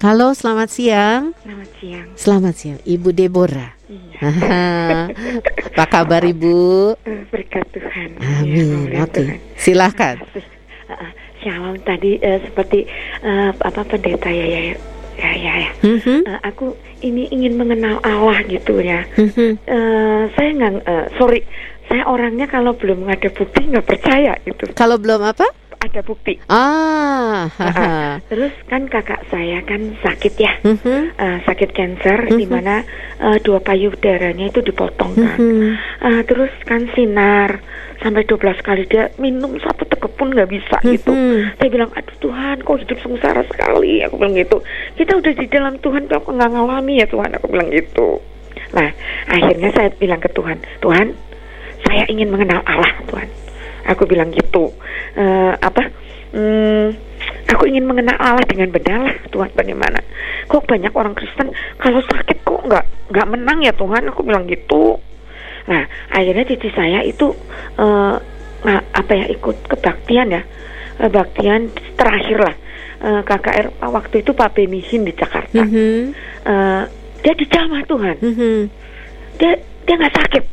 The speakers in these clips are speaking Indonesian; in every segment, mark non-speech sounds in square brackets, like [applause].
Halo, selamat siang. Selamat siang. Selamat siang, Ibu Deborah. Iya. [laughs] Apa kabar Ibu? Berkat Tuhan. Amin. Ya, Oke, Tuhan. silahkan. Eh, [laughs] eh, Shalom tadi eh, seperti eh, apa pendeta ya ya ya ya ya. ya. Mhm, Eh, aku ini ingin mengenal Allah gitu ya. mhm. Eh, saya nggak eh, sorry. Saya orangnya kalau belum ada bukti nggak percaya gitu. Kalau belum apa? Ada bukti. Ah, Ah, haha. Terus kan kakak saya kan sakit ya. Mhm, Eh, sakit kanker Mhm. di mana eh, dua payudaranya itu dipotong kan. mhm. Ah, terus kan sinar sampai 12 kali dia minum satu teguk pun nggak bisa gitu. Mhm. Saya bilang, aduh Tuhan, kok hidup sengsara sekali. Aku bilang gitu. Kita udah di dalam Tuhan, kok nggak ngalami ya Tuhan. Aku bilang gitu. Nah, akhirnya saya bilang ke Tuhan, Tuhan, saya ingin mengenal Allah, Tuhan. Aku bilang gitu. Eh, apa? Hmm, aku ingin mengenal Allah dengan benar Tuhan. Bagaimana? Kok banyak orang Kristen kalau sakit kok nggak nggak menang ya Tuhan? Aku bilang gitu. Nah, akhirnya cici saya itu nah, apa ya ikut kebaktian ya, Eh, baktian terakhir lah. Eh, KKR waktu itu Pak Benihin di Jakarta. Mhm, Eh, dia dijamah Tuhan. mhm. Dia dia nggak sakit.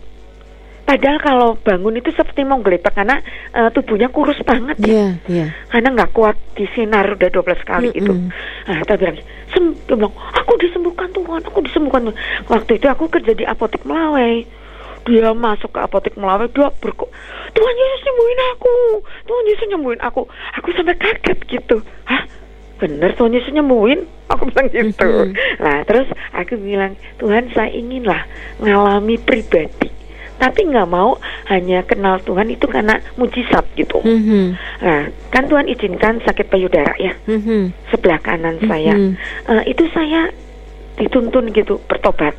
Padahal kalau bangun itu seperti mau gelepak karena eh, tubuhnya kurus banget ya. Iya, iya. Karena nggak kuat di sinar udah 12 kali itu. Mm-mm. Nah, dia bilang, Sem dia bilang, aku disembuhkan Tuhan, aku disembuhkan Tuhan. Waktu itu aku kerja di apotek Melawai. Dia masuk ke apotek Melawai, dia berko, Tuhan Yesus nyembuhin aku, Tuhan Yesus nyembuhin aku. Aku sampai kaget gitu. Hah? Bener Tuhan Yesus nyembuhin? Aku bilang gitu. Mhm. Nah, terus aku bilang, Tuhan saya inginlah ngalami pribadi. Tapi nggak mau hanya kenal Tuhan itu karena mujizat gitu. Mhm, Nah, kan Tuhan izinkan sakit payudara ya mhm. sebelah kanan saya. Mhm. Eh, itu saya dituntun gitu bertobat.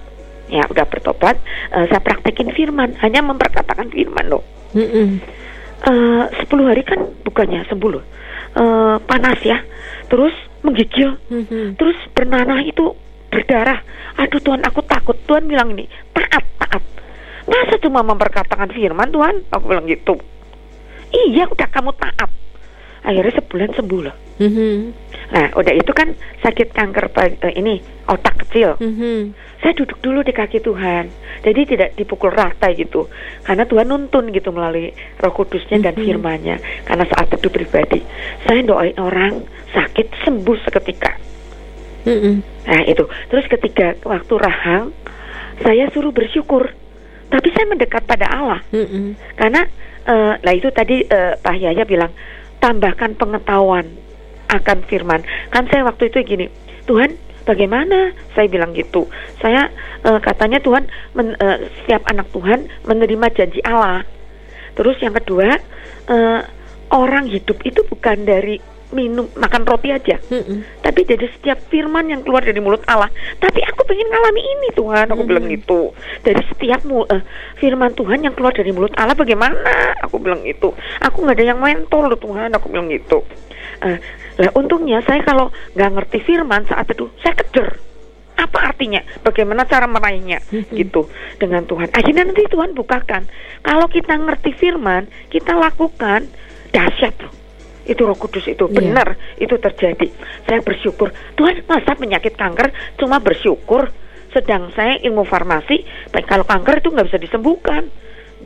Ya udah bertobat. eh, saya praktekin firman, hanya memperkatakan firman loh. Mhm. Eh, 10 hari kan bukannya sembuh loh. Eh, panas ya, terus menggigil, Mhm. terus bernanah itu berdarah. Aduh Tuhan, aku takut. Tuhan bilang ini taat, taat. Masa cuma memperkatakan firman Tuhan? Aku bilang gitu. Iya, udah kamu taat. Akhirnya sebulan sembuh loh. Mhm. Nah, udah itu kan sakit kanker eh, ini otak kecil. Mhm. Saya duduk dulu di kaki Tuhan. Jadi tidak dipukul rata gitu. Karena Tuhan nuntun gitu melalui Roh Kudusnya dan Mhm. firman-Nya. Karena saat itu pribadi, saya doain orang sakit sembuh seketika. Mhm. Nah, itu. Terus ketika waktu rahang, saya suruh bersyukur. Tapi saya mendekat pada Allah. Mhm. Karena eh lah itu tadi eh, Pak Yaya bilang tambahkan pengetahuan akan firman. Kan saya waktu itu gini, Tuhan bagaimana? Saya bilang gitu. Saya eh, katanya Tuhan men- eh, setiap anak Tuhan menerima janji Allah. Terus yang kedua eh, orang hidup itu bukan dari minum makan roti aja, Mhm. tapi dari setiap firman yang keluar dari mulut Allah. Tapi aku pengen ngalami ini Tuhan, aku Mhm. bilang gitu. Dari setiap mu- eh, firman Tuhan yang keluar dari mulut Allah bagaimana? Aku bilang gitu. Aku nggak ada yang mentor loh Tuhan, aku bilang gitu. Eh, lah untungnya saya kalau nggak ngerti firman saat itu saya kejar. Apa artinya? Bagaimana cara meraihnya? Gitu dengan Tuhan. Akhirnya nanti Tuhan bukakan. Kalau kita ngerti firman, kita lakukan dahsyat loh itu Roh Kudus itu Iya. benar itu terjadi. Saya bersyukur. Tuhan masa penyakit kanker cuma bersyukur. Sedang saya ilmu farmasi, baik kalau kanker itu nggak bisa disembuhkan,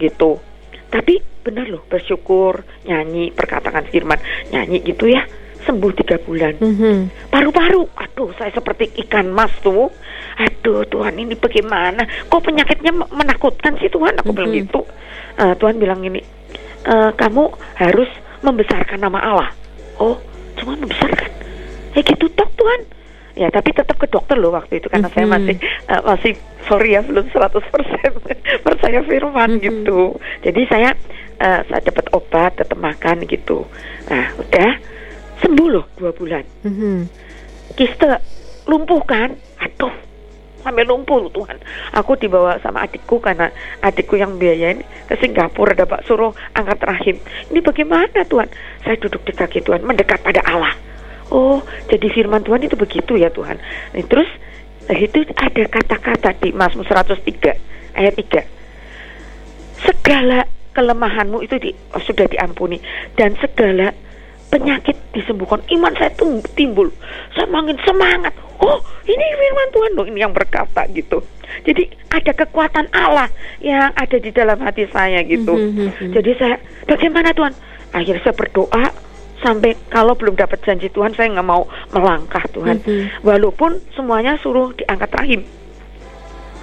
gitu. Tapi benar loh bersyukur, nyanyi, perkatakan firman, nyanyi gitu ya, sembuh tiga bulan. Mhm. Paru-paru, aduh saya seperti ikan mas tuh. Aduh Tuhan ini bagaimana? Kok penyakitnya me- menakutkan sih Tuhan? Aku bilang Mhm. gitu. Eh, Tuhan bilang ini, "Eh, kamu harus membesarkan nama Allah. Oh, cuma membesarkan? Ya gitu toh Tuhan. Ya tapi tetap ke dokter loh waktu itu karena saya Mhm. masih eh, masih sorry ya belum 100% [laughs] percaya firman Mhm. gitu. Jadi saya eh, saya dapat obat, tetap makan gitu. Nah udah sembuh loh dua bulan Mhm. kiste lumpuh kan aduh sampai lumpuh Tuhan. Aku dibawa sama adikku karena adikku yang biayain ke Singapura ada Pak suruh angkat rahim. Ini bagaimana Tuhan? Saya duduk di kaki Tuhan mendekat pada Allah. Oh jadi firman Tuhan itu begitu ya Tuhan. Nah, terus eh, itu ada kata-kata di Mazmur 103 ayat 3 segala kelemahanmu itu di, oh, sudah diampuni dan segala penyakit disembuhkan. Iman saya timbul. Saya makin semangat oh ini firman Tuhan loh ini yang berkata gitu. Jadi ada kekuatan Allah yang ada di dalam hati saya gitu. Mhm, mhm. Jadi saya bagaimana Tuhan? Akhirnya saya berdoa sampai kalau belum dapat janji Tuhan saya nggak mau melangkah Tuhan. Mhm. Walaupun semuanya suruh diangkat rahim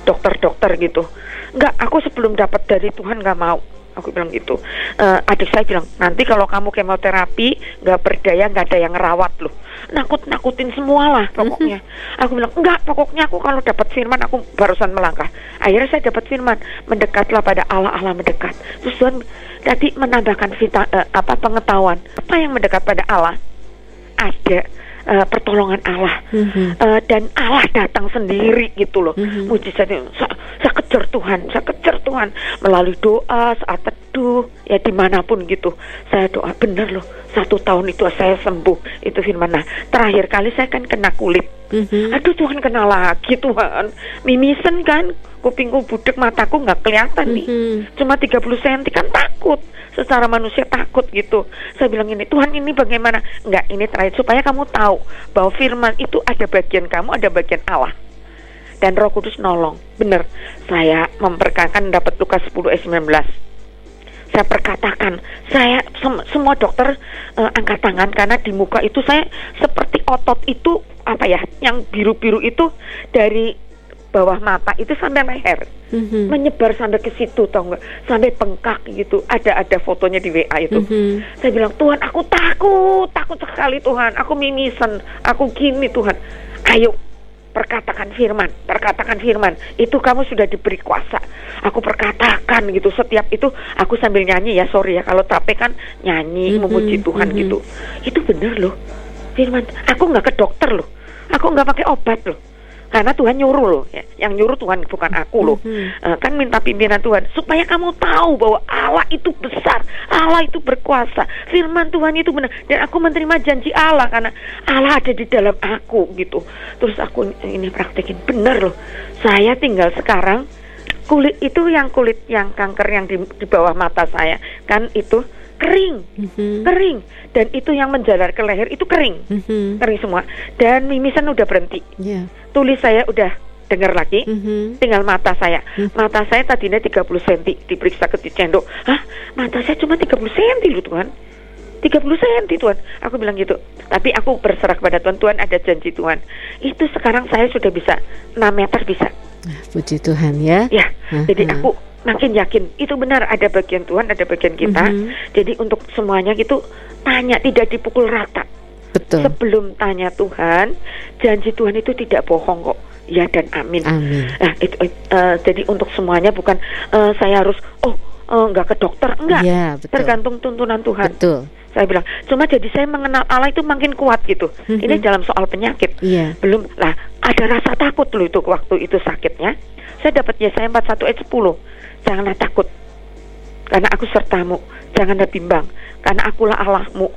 dokter-dokter gitu. Enggak, aku sebelum dapat dari Tuhan nggak mau. Aku bilang gitu. Eh, adik saya bilang nanti kalau kamu kemoterapi nggak berdaya nggak ada yang ngerawat loh. Nakut nakutin semua lah pokoknya. Aku bilang enggak pokoknya aku kalau dapat firman aku barusan melangkah. Akhirnya saya dapat firman mendekatlah pada Allah Allah mendekat. Terus Tuhan tadi menambahkan vita, eh, apa pengetahuan apa yang mendekat pada Allah ada eh, pertolongan Allah Mhm. Eh, dan Allah datang sendiri gitu loh Mhm. mujizat itu saya, saya kejar Tuhan saya kejar Tuhan. Melalui doa saat teduh ya di mana pun gitu. Saya doa bener loh satu tahun itu saya sembuh itu firman. Nah terakhir kali saya kan kena kulit. Mhm. aduh Tuhan kena lagi Tuhan. Mimisen kan kupingku budek mataku nggak kelihatan nih. Mhm. cuma 30 cm kan takut. Secara manusia takut gitu. Saya bilang ini Tuhan ini bagaimana? Enggak ini terakhir supaya kamu tahu bahwa firman itu ada bagian kamu ada bagian Allah dan Roh Kudus nolong. Bener saya memperkatakan dapat Lukas 10 ayat 19 saya perkatakan saya sem- semua dokter eh, angkat tangan karena di muka itu saya seperti otot itu apa ya yang biru-biru itu dari bawah mata itu sampai leher. Mhm. menyebar sampai ke situ tau nggak? Sampai bengkak gitu. Ada ada fotonya di WA itu. Mhm. saya bilang Tuhan aku takut takut sekali Tuhan. Aku mimisan aku gini Tuhan. Ayo perkatakan firman perkatakan firman. Itu kamu sudah diberi kuasa. Aku perkatakan gitu setiap itu aku sambil nyanyi ya sorry ya. Kalau capek kan nyanyi Mhm, memuji Tuhan mhm. gitu. Itu benar loh. Firman aku nggak ke dokter loh. Aku nggak pakai obat loh karena Tuhan nyuruh loh ya. yang nyuruh Tuhan bukan aku loh Mhm. Eh, kan minta pimpinan Tuhan supaya kamu tahu bahwa Allah itu besar, Allah itu berkuasa, firman Tuhan itu benar dan aku menerima janji Allah karena Allah ada di dalam aku gitu. Terus aku ini praktekin benar loh. Saya tinggal sekarang kulit itu yang kulit yang kanker yang di, di bawah mata saya kan itu kering, Mhm. kering dan itu yang menjalar ke leher itu kering, Mhm. kering semua dan mimisan udah berhenti. Ya. Tulis saya udah dengar lagi Mhm. tinggal mata saya. Hmm. Mata saya tadinya 30 cm, diperiksa ke cendok. Hah? Mata saya cuma 30 cm loh Tuhan. 30 cm Tuhan. Aku bilang gitu. Tapi aku berserah kepada Tuhan. Tuhan ada janji Tuhan. Itu sekarang saya sudah bisa 6 meter bisa. Nah, Puji Tuhan ya. Ya. Jadi Mhm. aku makin yakin itu benar ada bagian Tuhan, ada bagian kita. Mhm. Jadi untuk semuanya gitu tanya tidak dipukul rata. Betul. Sebelum tanya Tuhan, janji Tuhan itu tidak bohong kok. Ya dan amin. Amin. Nah, itu eh, jadi untuk semuanya bukan eh, saya harus oh eh, nggak ke dokter enggak. Ya, betul. Tergantung tuntunan Tuhan. Betul. Saya bilang, cuma jadi saya mengenal Allah itu makin kuat gitu. Mhm. Ini dalam soal penyakit. Iya. Belum lah, ada rasa takut loh itu waktu itu sakitnya. Saya dapat Yesaya 41 ayat 10. Janganlah takut. Karena aku sertamu. Janganlah bimbang. Karena akulah Allahmu.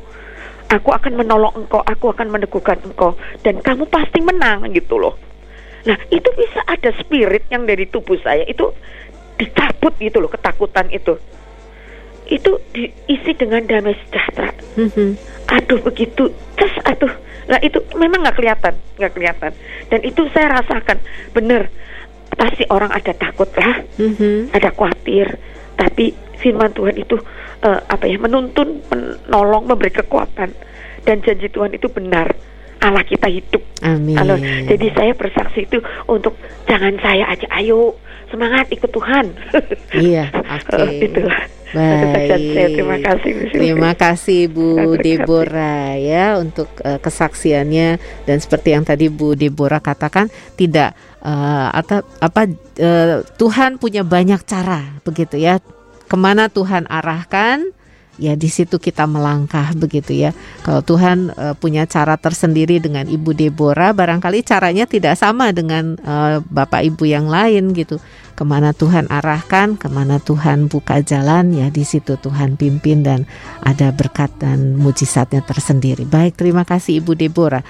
Aku akan menolong engkau, aku akan meneguhkan engkau dan kamu pasti menang gitu loh. Nah, itu bisa ada spirit yang dari tubuh saya itu dicabut gitu loh ketakutan itu. Itu diisi dengan damai sejahtera. Mhm. Aduh begitu, terus aduh, nah itu memang nggak kelihatan, nggak kelihatan. Dan itu saya rasakan, bener pasti orang ada takut lah, Mhm. ada khawatir, tapi firman Tuhan itu eh, apa ya menuntun, menolong, memberi kekuatan dan janji Tuhan itu benar. Allah kita hidup. Amin. Halo, jadi saya bersaksi itu untuk jangan saya aja, ayo semangat ikut Tuhan. Iya, [laughs] oke. Itulah. Saya. Terima kasih. Bu. Terima kasih Bu Terima kasih. Deborah ya untuk eh, kesaksiannya dan seperti yang tadi Bu Deborah katakan tidak eh, atau apa eh, Tuhan punya banyak cara begitu ya. Ke mana Tuhan arahkan ya di situ kita melangkah begitu ya. Kalau Tuhan eh, punya cara tersendiri dengan Ibu Deborah, barangkali caranya tidak sama dengan eh, Bapak Ibu yang lain gitu. Ke mana Tuhan arahkan, ke mana Tuhan buka jalan, ya di situ Tuhan pimpin dan ada berkat dan mujizatnya tersendiri. Baik, terima kasih Ibu Deborah.